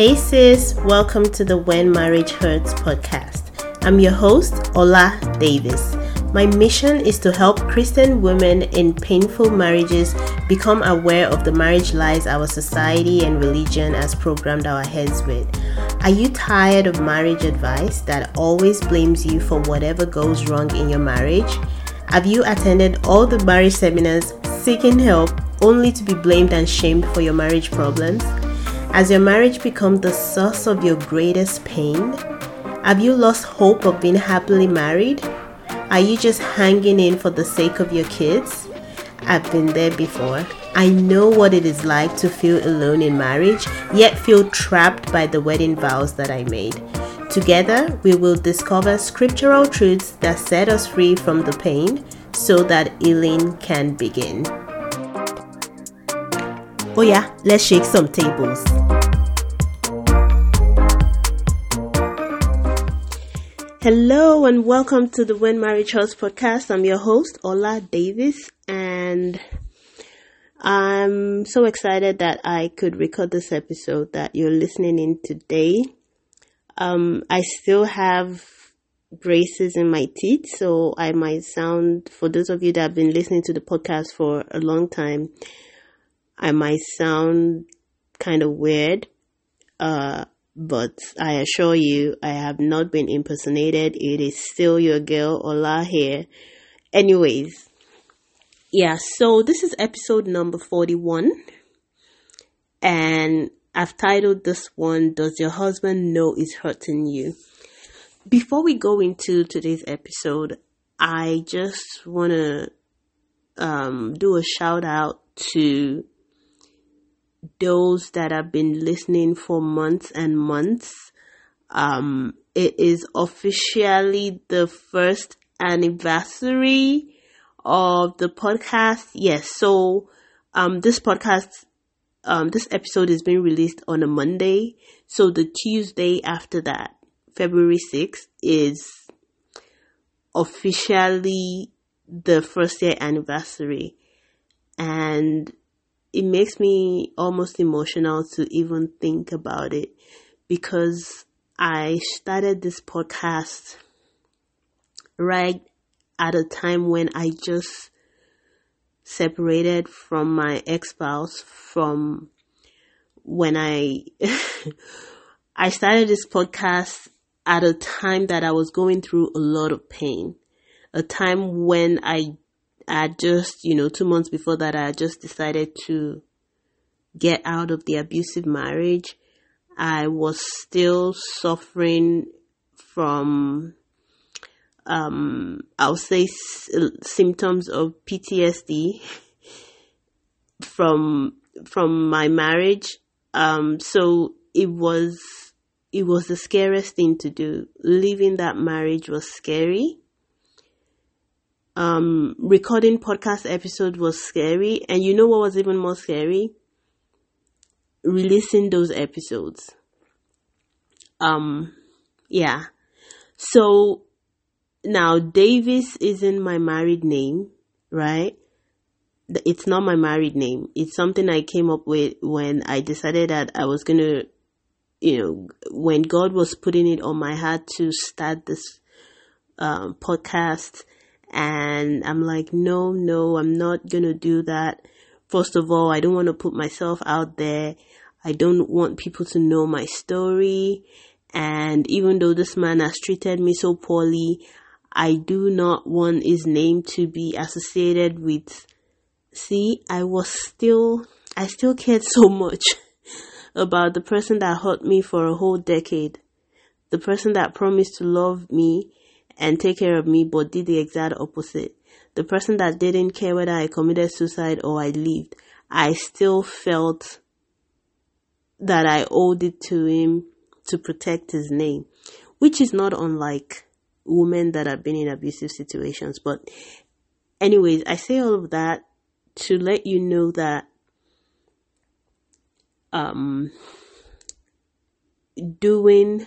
Hey sis, welcome to the When Marriage Hurts podcast. I'm your host, Ola Davis. My mission is to help Christian women in painful marriages become aware of the marriage lies our society and religion has programmed our heads with. Are you tired of marriage advice that always blames you for whatever goes wrong in your marriage? Have you attended all the marriage seminars seeking help only to be blamed and shamed for your marriage problems? Has your marriage become the source of your greatest pain? Have you lost hope of being happily married? Are you just hanging in for the sake of your kids? I've been there before. I know what it is like to feel alone in marriage, yet feel trapped by the wedding vows that I made. Together, we will discover scriptural truths that set us free from the pain so that healing can begin. Oh, yeah, let's shake some tables. Hello and welcome to the When Marriage Hurts podcast. I'm your host, Ola Davis, and I'm so excited that I could record this episode that you're listening in today. Um, I still have braces in my teeth, so I might sound, for those of you that have been listening to the podcast for a long time, I might sound kind of weird. Uh, but I assure you, I have not been impersonated. It is still your girl Ola here. Anyways, yeah, so this is episode number 41, and I've titled this one, Does Your Husband Know Is Hurting You? Before we go into today's episode, I just want to um, do a shout out to those that have been listening for months and months. Um, it is officially the first anniversary of the podcast. Yes, so um, this podcast, um, this episode is being released on a Monday. So the Tuesday after that, February 6th, is officially the first year anniversary. And it makes me almost emotional to even think about it because I started this podcast right at a time when I just separated from my ex-spouse from when I I started this podcast at a time that I was going through a lot of pain. A time when I I just, you know, two months before that, I just decided to get out of the abusive marriage. I was still suffering from, um, I'll say s- symptoms of PTSD from, from my marriage. Um, so it was, it was the scariest thing to do. Leaving that marriage was scary um, recording podcast episode was scary. And you know what was even more scary? Releasing those episodes. Um, yeah. So now Davis isn't my married name, right? It's not my married name. It's something I came up with when I decided that I was gonna, you know, when God was putting it on my heart to start this um, podcast and I'm like, no, no, I'm not gonna do that. First of all, I don't want to put myself out there. I don't want people to know my story. And even though this man has treated me so poorly, I do not want his name to be associated with. See, I was still, I still cared so much about the person that hurt me for a whole decade. The person that promised to love me and take care of me, but did the exact opposite. The person that didn't care whether I committed suicide or I lived, I still felt that I owed it to him to protect his name, which is not unlike women that have been in abusive situations. But, anyways, I say all of that to let you know that um, doing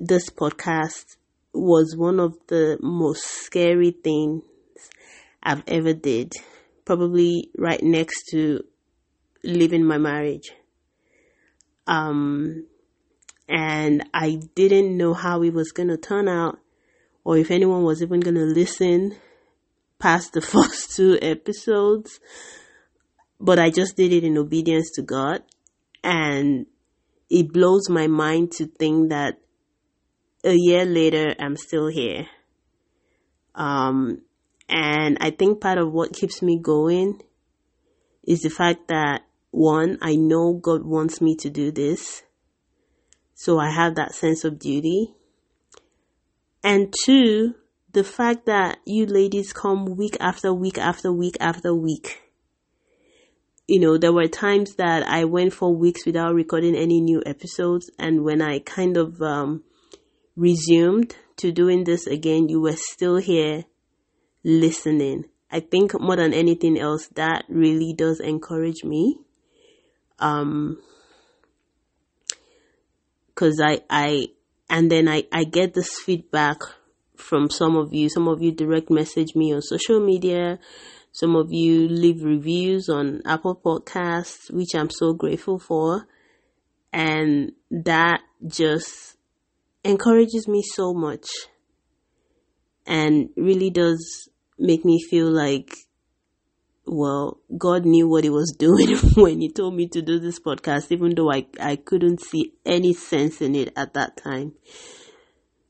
this podcast was one of the most scary things I've ever did. Probably right next to leaving my marriage. Um, and I didn't know how it was going to turn out or if anyone was even going to listen past the first two episodes. But I just did it in obedience to God. And it blows my mind to think that a year later, I'm still here. Um, and I think part of what keeps me going is the fact that one, I know God wants me to do this. So I have that sense of duty. And two, the fact that you ladies come week after week after week after week. You know, there were times that I went for weeks without recording any new episodes. And when I kind of, um, resumed to doing this again, you were still here listening. I think more than anything else, that really does encourage me. Um, cause I, I, and then I, I get this feedback from some of you. Some of you direct message me on social media. Some of you leave reviews on Apple Podcasts, which I'm so grateful for. And that just encourages me so much and really does make me feel like, well, God knew what he was doing when he told me to do this podcast, even though I, I couldn't see any sense in it at that time.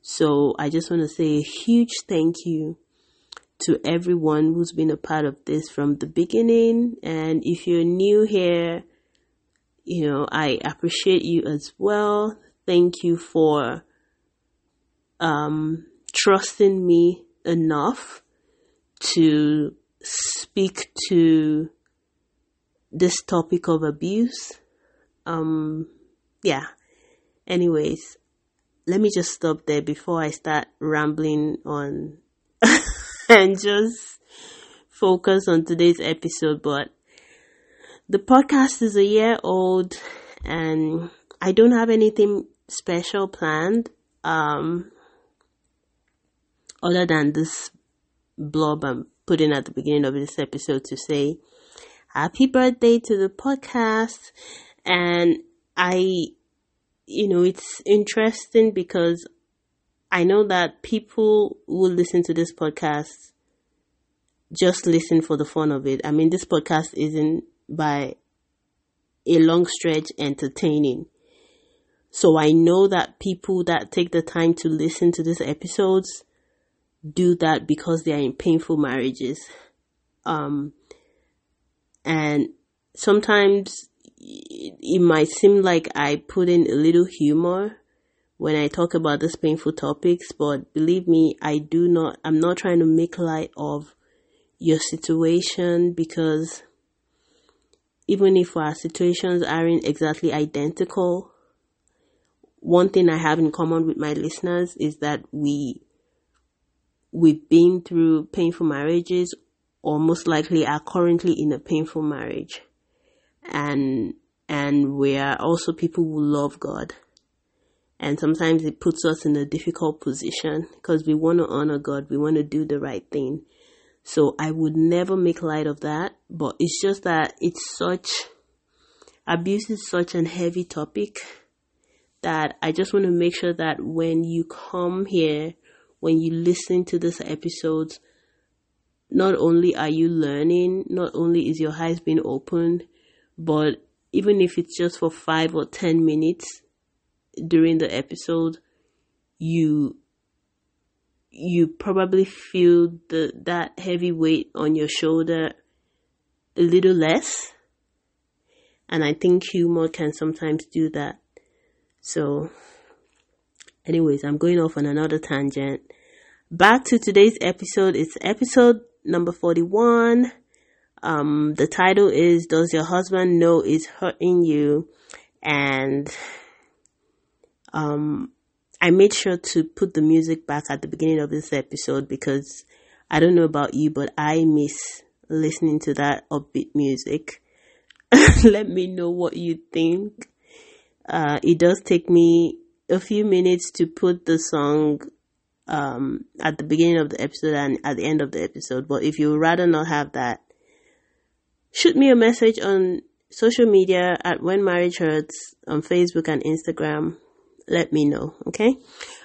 So I just want to say a huge thank you to everyone who's been a part of this from the beginning. And if you're new here, you know, I appreciate you as well. Thank you for um, trusting me enough to speak to this topic of abuse. Um, yeah. Anyways, let me just stop there before I start rambling on and just focus on today's episode. But the podcast is a year old and I don't have anything special planned. Um, other than this blob I'm putting at the beginning of this episode to say happy birthday to the podcast. And I, you know, it's interesting because I know that people will listen to this podcast just listen for the fun of it. I mean, this podcast isn't by a long stretch entertaining. So I know that people that take the time to listen to these episodes do that because they are in painful marriages. Um, and sometimes it might seem like I put in a little humor when I talk about these painful topics, but believe me, I do not, I'm not trying to make light of your situation because even if our situations aren't exactly identical, one thing I have in common with my listeners is that we we've been through painful marriages or most likely are currently in a painful marriage. And, and we are also people who love God. And sometimes it puts us in a difficult position because we want to honor God. We want to do the right thing. So I would never make light of that, but it's just that it's such, abuse is such an heavy topic that I just want to make sure that when you come here when you listen to this episode, not only are you learning, not only is your eyes being opened, but even if it's just for five or ten minutes during the episode, you you probably feel the that heavy weight on your shoulder a little less. And I think humor can sometimes do that. So Anyways, I'm going off on another tangent. Back to today's episode. It's episode number 41. Um, the title is Does Your Husband Know It's Hurting You? And, um, I made sure to put the music back at the beginning of this episode because I don't know about you, but I miss listening to that upbeat music. Let me know what you think. Uh, it does take me a few minutes to put the song um, at the beginning of the episode and at the end of the episode. But if you would rather not have that, shoot me a message on social media at When Marriage Hurts on Facebook and Instagram. Let me know, okay?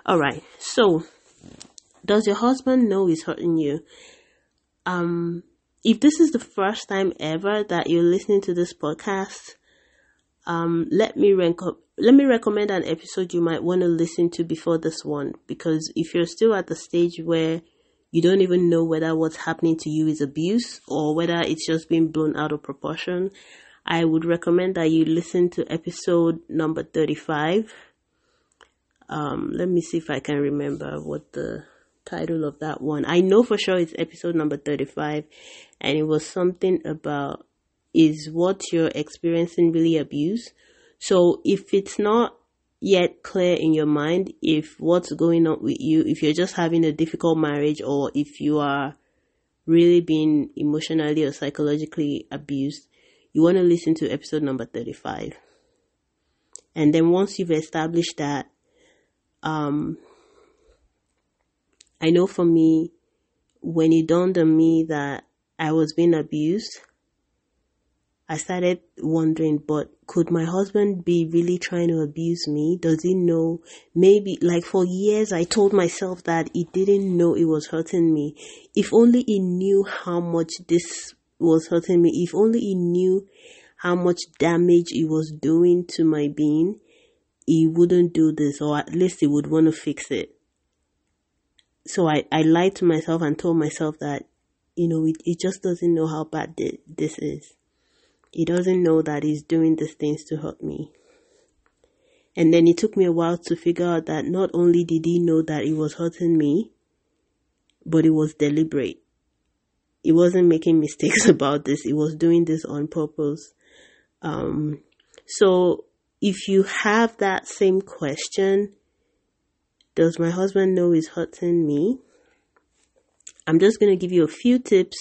All right. So, does your husband know he's hurting you? Um, if this is the first time ever that you're listening to this podcast, um, let me rank up, let me recommend an episode you might want to listen to before this one because if you're still at the stage where you don't even know whether what's happening to you is abuse or whether it's just being blown out of proportion, I would recommend that you listen to episode number 35. Um, let me see if I can remember what the title of that one. I know for sure it's episode number 35 and it was something about is what you're experiencing really abuse? So if it's not yet clear in your mind if what's going on with you, if you're just having a difficult marriage or if you are really being emotionally or psychologically abused, you want to listen to episode number 35. And then once you've established that, um, I know for me, when it dawned on me that I was being abused, I started wondering, but could my husband be really trying to abuse me? Does he know? Maybe, like for years, I told myself that he didn't know it was hurting me. If only he knew how much this was hurting me, if only he knew how much damage it was doing to my being, he wouldn't do this, or at least he would want to fix it. So I, I lied to myself and told myself that, you know, it, it just doesn't know how bad this is. He doesn't know that he's doing these things to hurt me. And then it took me a while to figure out that not only did he know that he was hurting me, but it was deliberate. He wasn't making mistakes about this. He was doing this on purpose. Um, so if you have that same question, does my husband know he's hurting me? I'm just going to give you a few tips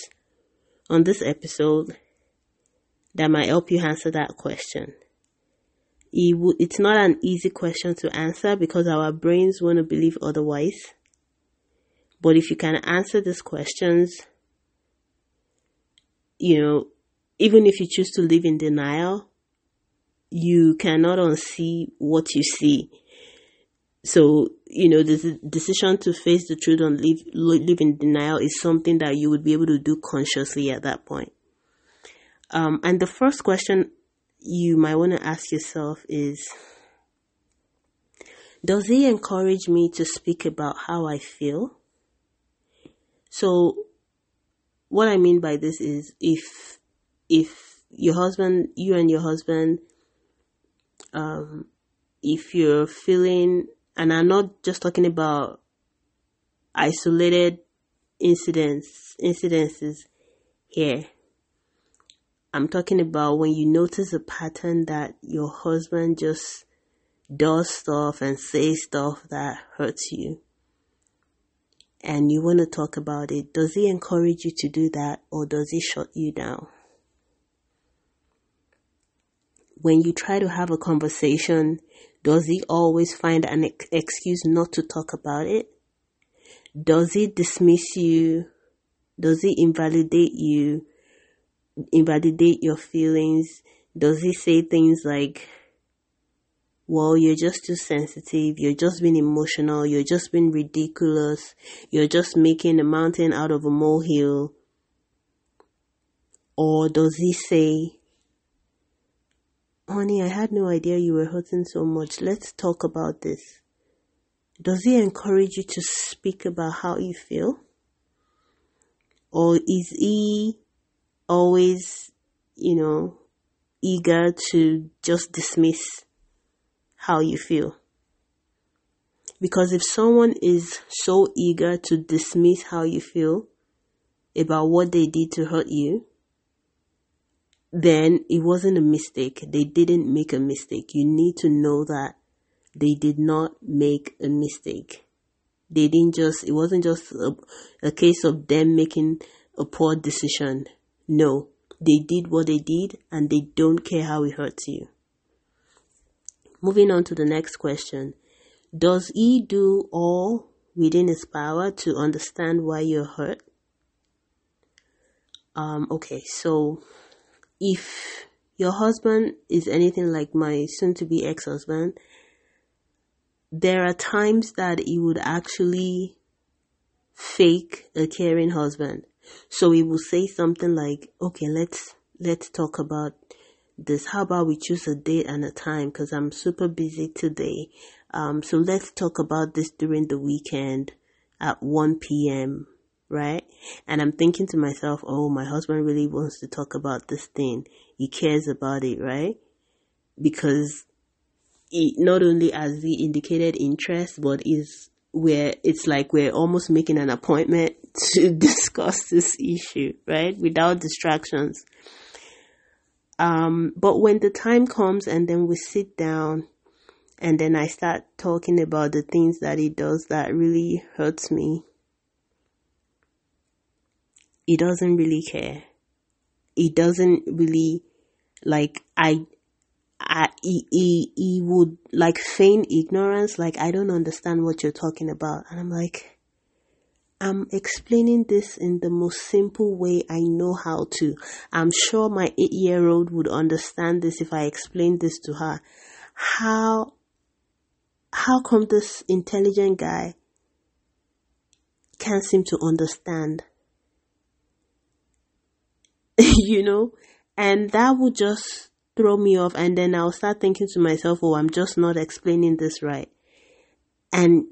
on this episode that might help you answer that question. It's not an easy question to answer because our brains want to believe otherwise. But if you can answer these questions, you know, even if you choose to live in denial, you cannot unsee what you see. So, you know, the decision to face the truth and live, live in denial is something that you would be able to do consciously at that point. Um, and the first question you might want to ask yourself is Does he encourage me to speak about how I feel? So, what I mean by this is if if your husband, you and your husband, um, if you're feeling, and I'm not just talking about isolated incidents, incidences here. I'm talking about when you notice a pattern that your husband just does stuff and says stuff that hurts you. And you want to talk about it. Does he encourage you to do that or does he shut you down? When you try to have a conversation, does he always find an ex- excuse not to talk about it? Does he dismiss you? Does he invalidate you? Invalidate your feelings? Does he say things like, well, you're just too sensitive, you're just being emotional, you're just being ridiculous, you're just making a mountain out of a molehill? Or does he say, honey, I had no idea you were hurting so much, let's talk about this? Does he encourage you to speak about how you feel? Or is he always, you know, eager to just dismiss how you feel. Because if someone is so eager to dismiss how you feel about what they did to hurt you, then it wasn't a mistake. They didn't make a mistake. You need to know that they did not make a mistake. They didn't just, it wasn't just a, a case of them making a poor decision. No, they did what they did and they don't care how it hurts you. Moving on to the next question. Does he do all within his power to understand why you're hurt? Um, okay, so if your husband is anything like my soon to be ex husband, there are times that he would actually fake a caring husband. So he will say something like, okay, let's, let's talk about this. How about we choose a date and a time? Cause I'm super busy today. Um, so let's talk about this during the weekend at 1 p.m. Right? And I'm thinking to myself, oh, my husband really wants to talk about this thing. He cares about it, right? Because it not only has he indicated interest, but is where it's like we're almost making an appointment to discuss this issue, right? Without distractions. Um, but when the time comes and then we sit down and then I start talking about the things that he does that really hurts me, he doesn't really care. He doesn't really like I I, he, he, he would like feign ignorance, like, I don't understand what you're talking about. And I'm like, I'm explaining this in the most simple way I know how to. I'm sure my eight year old would understand this if I explained this to her. How, how come this intelligent guy can't seem to understand? you know? And that would just throw me off and then I'll start thinking to myself, oh, I'm just not explaining this right. And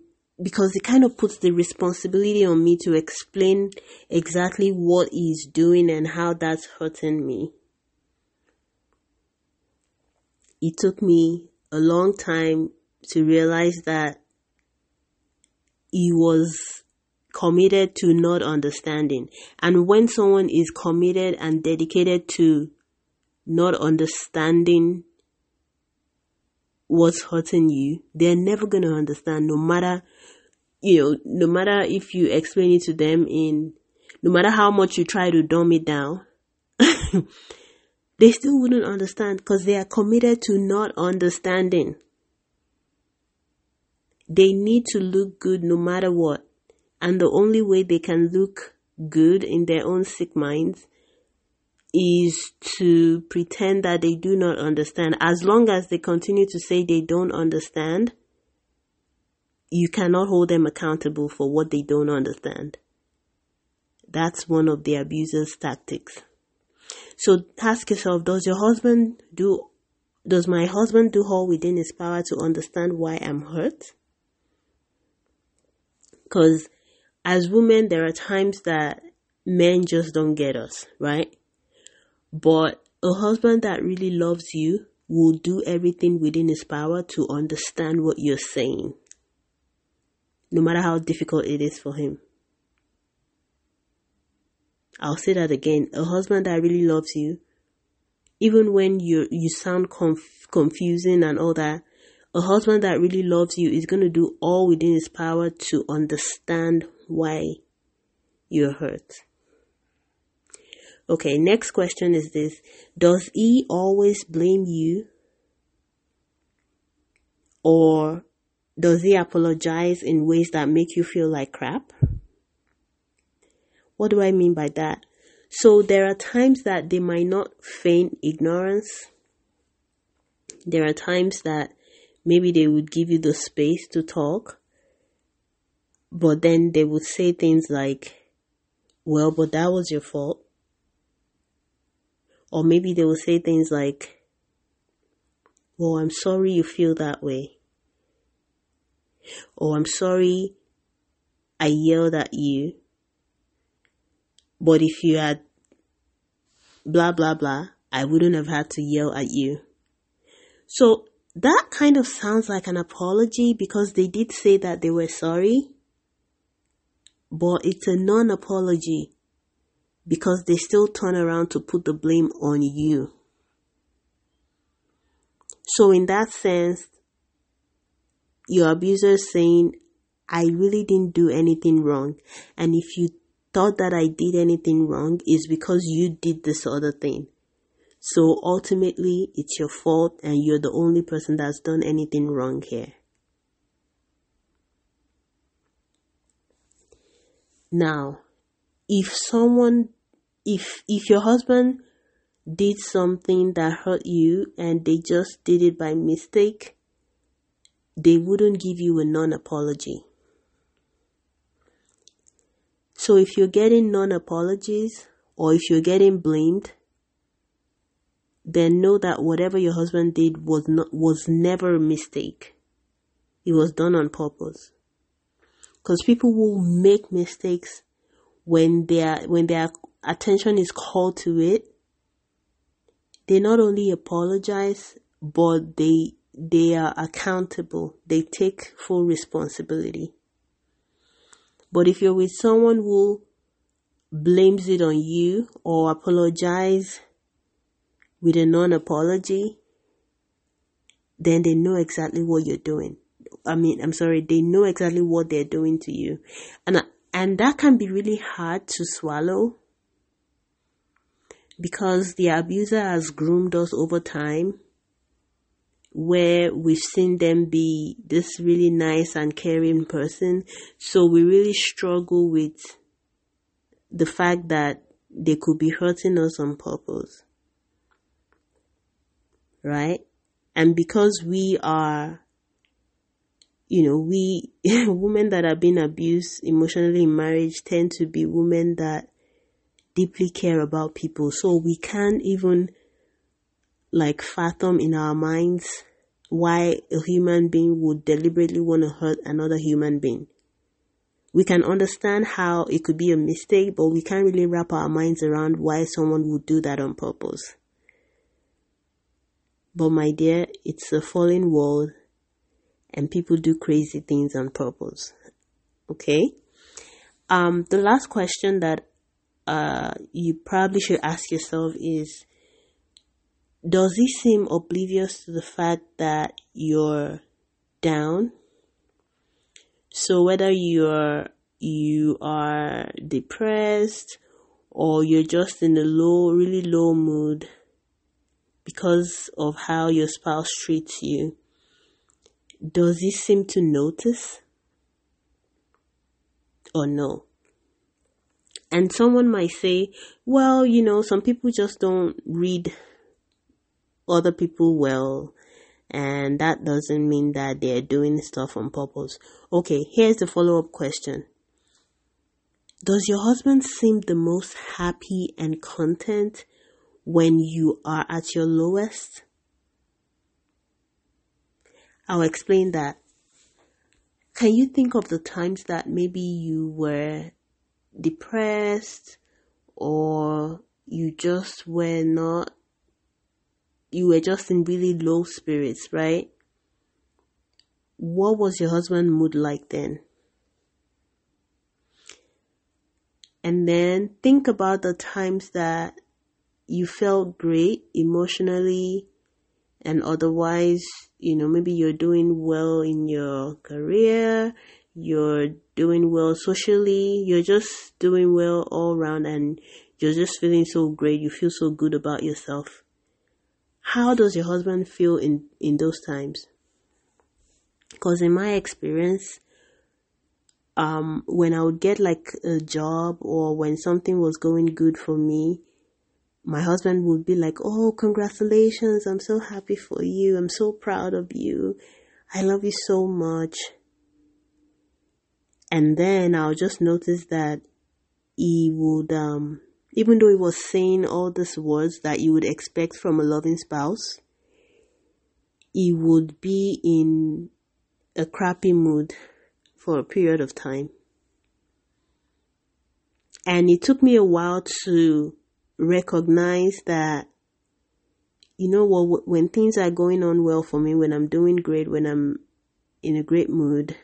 because it kind of puts the responsibility on me to explain exactly what he's doing and how that's hurting me. It took me a long time to realize that he was committed to not understanding. And when someone is committed and dedicated to not understanding what's hurting you, they're never going to understand no matter, you know, no matter if you explain it to them in, no matter how much you try to dumb it down, they still wouldn't understand because they are committed to not understanding. They need to look good no matter what. And the only way they can look good in their own sick minds is to pretend that they do not understand. As long as they continue to say they don't understand, you cannot hold them accountable for what they don't understand. That's one of the abuser's tactics. So ask yourself, does your husband do, does my husband do all within his power to understand why I'm hurt? Because as women, there are times that men just don't get us, right? But a husband that really loves you will do everything within his power to understand what you're saying, no matter how difficult it is for him. I'll say that again. A husband that really loves you, even when you you sound conf- confusing and all that, a husband that really loves you is going to do all within his power to understand why you're hurt. Okay, next question is this Does he always blame you? Or does he apologize in ways that make you feel like crap? What do I mean by that? So there are times that they might not feign ignorance. There are times that maybe they would give you the space to talk, but then they would say things like, well, but that was your fault. Or maybe they will say things like, Well, I'm sorry you feel that way. Or I'm sorry I yelled at you. But if you had blah, blah, blah, I wouldn't have had to yell at you. So that kind of sounds like an apology because they did say that they were sorry, but it's a non apology because they still turn around to put the blame on you. So, in that sense, your abuser is saying, I really didn't do anything wrong. And if you thought that I did anything wrong, it's because you did this other thing. So ultimately, it's your fault, and you're the only person that's done anything wrong here. Now, if someone if if your husband did something that hurt you and they just did it by mistake, they wouldn't give you a non apology. So if you're getting non apologies or if you're getting blamed, then know that whatever your husband did was not was never a mistake. It was done on purpose. Because people will make mistakes when their when their attention is called to it. They not only apologize, but they they are accountable. They take full responsibility. But if you're with someone who blames it on you or apologize with a non-apology, then they know exactly what you're doing. I mean, I'm sorry, they know exactly what they're doing to you. And and that can be really hard to swallow because the abuser has groomed us over time where we've seen them be this really nice and caring person. So we really struggle with the fact that they could be hurting us on purpose. Right? And because we are, you know, we, women that have been abused emotionally in marriage tend to be women that deeply care about people. So we can't even like fathom in our minds why a human being would deliberately want to hurt another human being. We can understand how it could be a mistake, but we can't really wrap our minds around why someone would do that on purpose. But my dear, it's a fallen world and people do crazy things on purpose. Okay? Um, the last question that uh, you probably should ask yourself is does he seem oblivious to the fact that you're down? So whether you're you are depressed or you're just in a low, really low mood because of how your spouse treats you, does he seem to notice or no? And someone might say, well, you know, some people just don't read other people well and that doesn't mean that they're doing stuff on purpose. Okay, here's the follow up question. Does your husband seem the most happy and content when you are at your lowest? I'll explain that. Can you think of the times that maybe you were depressed or you just were not you were just in really low spirits, right? What was your husband mood like then? And then think about the times that you felt great emotionally and otherwise, you know, maybe you're doing well in your career, you're doing well socially, you're just doing well all around and you're just feeling so great, you feel so good about yourself. How does your husband feel in, in those times? Because in my experience, um, when I would get like a job or when something was going good for me, my husband would be like, Oh, congratulations. I'm so happy for you. I'm so proud of you. I love you so much. And then I'll just notice that he would, um, even though he was saying all these words that you would expect from a loving spouse, he would be in a crappy mood for a period of time. And it took me a while to recognize that, you know what, when things are going on well for me, when I'm doing great, when I'm in a great mood,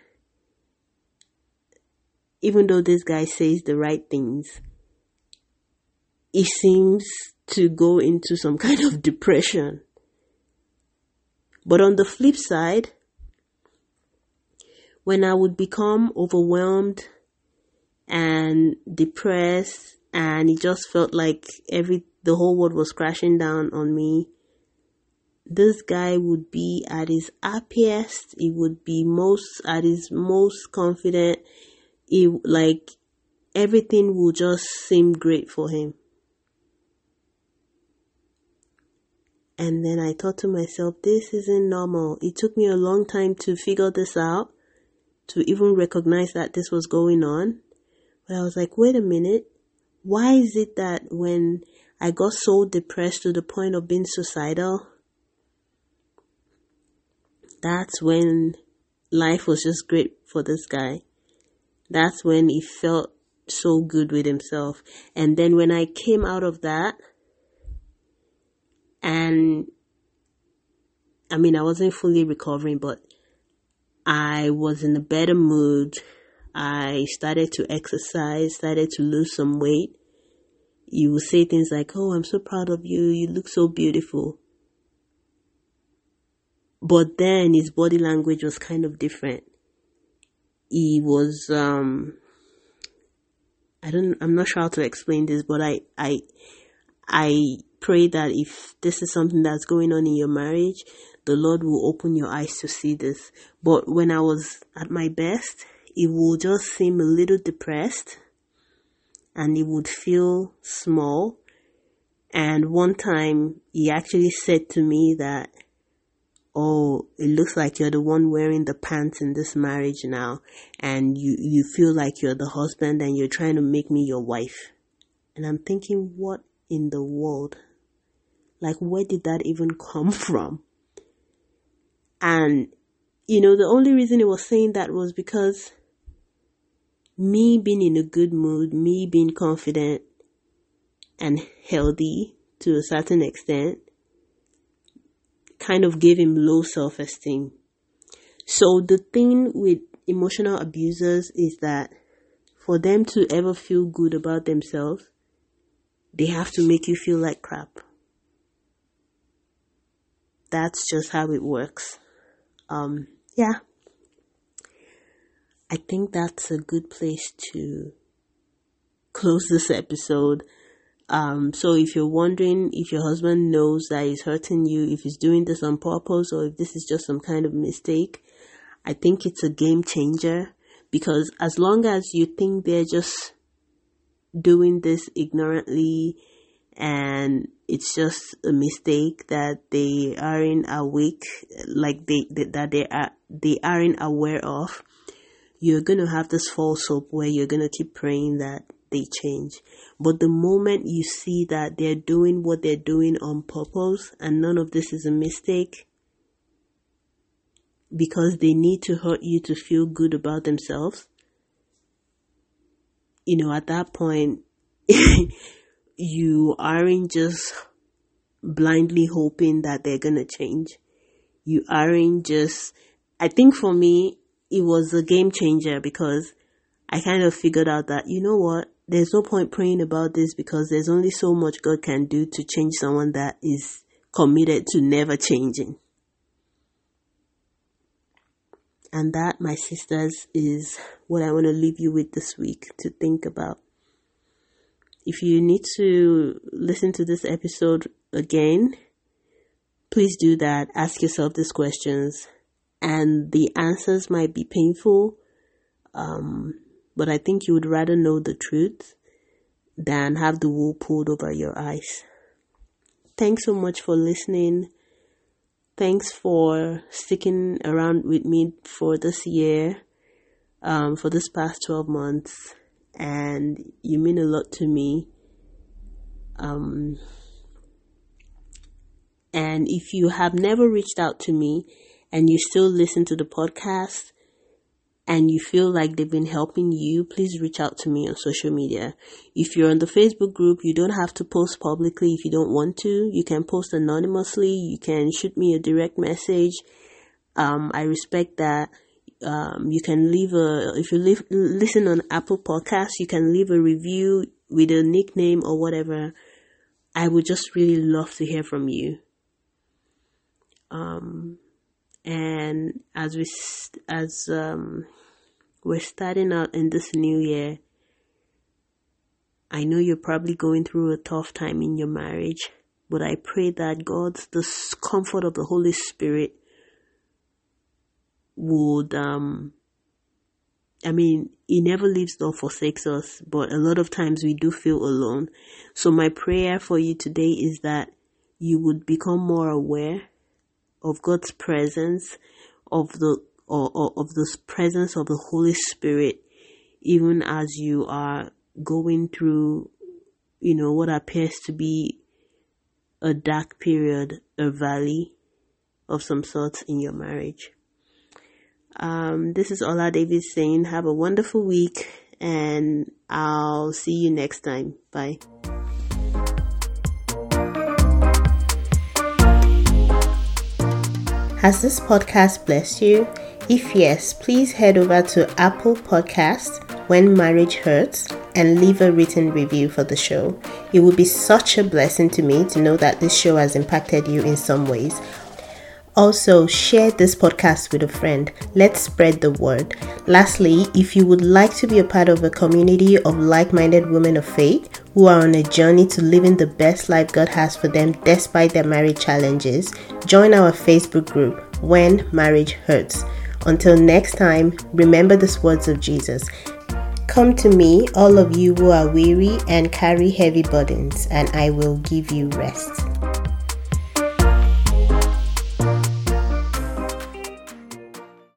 even though this guy says the right things, he seems to go into some kind of depression. But on the flip side, when I would become overwhelmed and depressed and it just felt like every the whole world was crashing down on me this guy would be at his happiest he would be most at his most confident he like everything will just seem great for him And then I thought to myself, this isn't normal. It took me a long time to figure this out, to even recognize that this was going on. But I was like, wait a minute. Why is it that when I got so depressed to the point of being suicidal, that's when life was just great for this guy. That's when he felt so good with himself. And then when I came out of that, and I mean, I wasn't fully recovering, but I was in a better mood. I started to exercise, started to lose some weight. You will say things like, Oh, I'm so proud of you. You look so beautiful. But then his body language was kind of different. He was, um, I don't, I'm not sure how to explain this, but I, I, I pray that if this is something that's going on in your marriage, the Lord will open your eyes to see this. But when I was at my best, it will just seem a little depressed and it would feel small. And one time he actually said to me that, Oh, it looks like you're the one wearing the pants in this marriage now. And you, you feel like you're the husband and you're trying to make me your wife. And I'm thinking, what in the world? Like, where did that even come from? And, you know, the only reason he was saying that was because me being in a good mood, me being confident and healthy to a certain extent, kind of gave him low self esteem. So the thing with emotional abusers is that for them to ever feel good about themselves, they have to make you feel like crap. That's just how it works. Um, yeah. I think that's a good place to close this episode. Um, so if you're wondering if your husband knows that he's hurting you, if he's doing this on purpose, or if this is just some kind of mistake, I think it's a game changer because as long as you think they're just doing this ignorantly and it's just a mistake that they aren't awake like they, that they are they aren't aware of you're going to have this false hope where you're going to keep praying that they change but the moment you see that they're doing what they're doing on purpose and none of this is a mistake because they need to hurt you to feel good about themselves you know at that point you aren't just blindly hoping that they're gonna change. You aren't just, I think for me, it was a game changer because I kind of figured out that, you know what, there's no point praying about this because there's only so much God can do to change someone that is committed to never changing. And that, my sisters, is what I want to leave you with this week to think about. If you need to listen to this episode again, please do that. Ask yourself these questions, and the answers might be painful. Um, but I think you would rather know the truth than have the wool pulled over your eyes. Thanks so much for listening. Thanks for sticking around with me for this year, um, for this past 12 months and you mean a lot to me. Um, and if you have never reached out to me and you still listen to the podcast and you feel like they've been helping you, please reach out to me on social media. If you're on the Facebook group, you don't have to post publicly if you don't want to. You can post anonymously. You can shoot me a direct message. Um, I respect that um, you can leave a if you live, listen on Apple Podcasts, you can leave a review with a nickname or whatever. I would just really love to hear from you. Um, and as we as um, we're starting out in this new year, I know you're probably going through a tough time in your marriage, but I pray that God's the comfort of the Holy Spirit would um I mean, he never leaves nor forsakes us, but a lot of times we do feel alone. So my prayer for you today is that you would become more aware of God's presence, of the or, or of the presence of the Holy Spirit, even as you are going through, you know, what appears to be a dark period, a valley of some sort in your marriage. Um, this is Ola Davis saying, have a wonderful week and I'll see you next time. Bye. Has this podcast blessed you? If yes, please head over to Apple Podcast When Marriage Hurts and leave a written review for the show. It would be such a blessing to me to know that this show has impacted you in some ways. Also, share this podcast with a friend. Let's spread the word. Lastly, if you would like to be a part of a community of like minded women of faith who are on a journey to living the best life God has for them despite their marriage challenges, join our Facebook group, When Marriage Hurts. Until next time, remember these words of Jesus. Come to me, all of you who are weary and carry heavy burdens, and I will give you rest.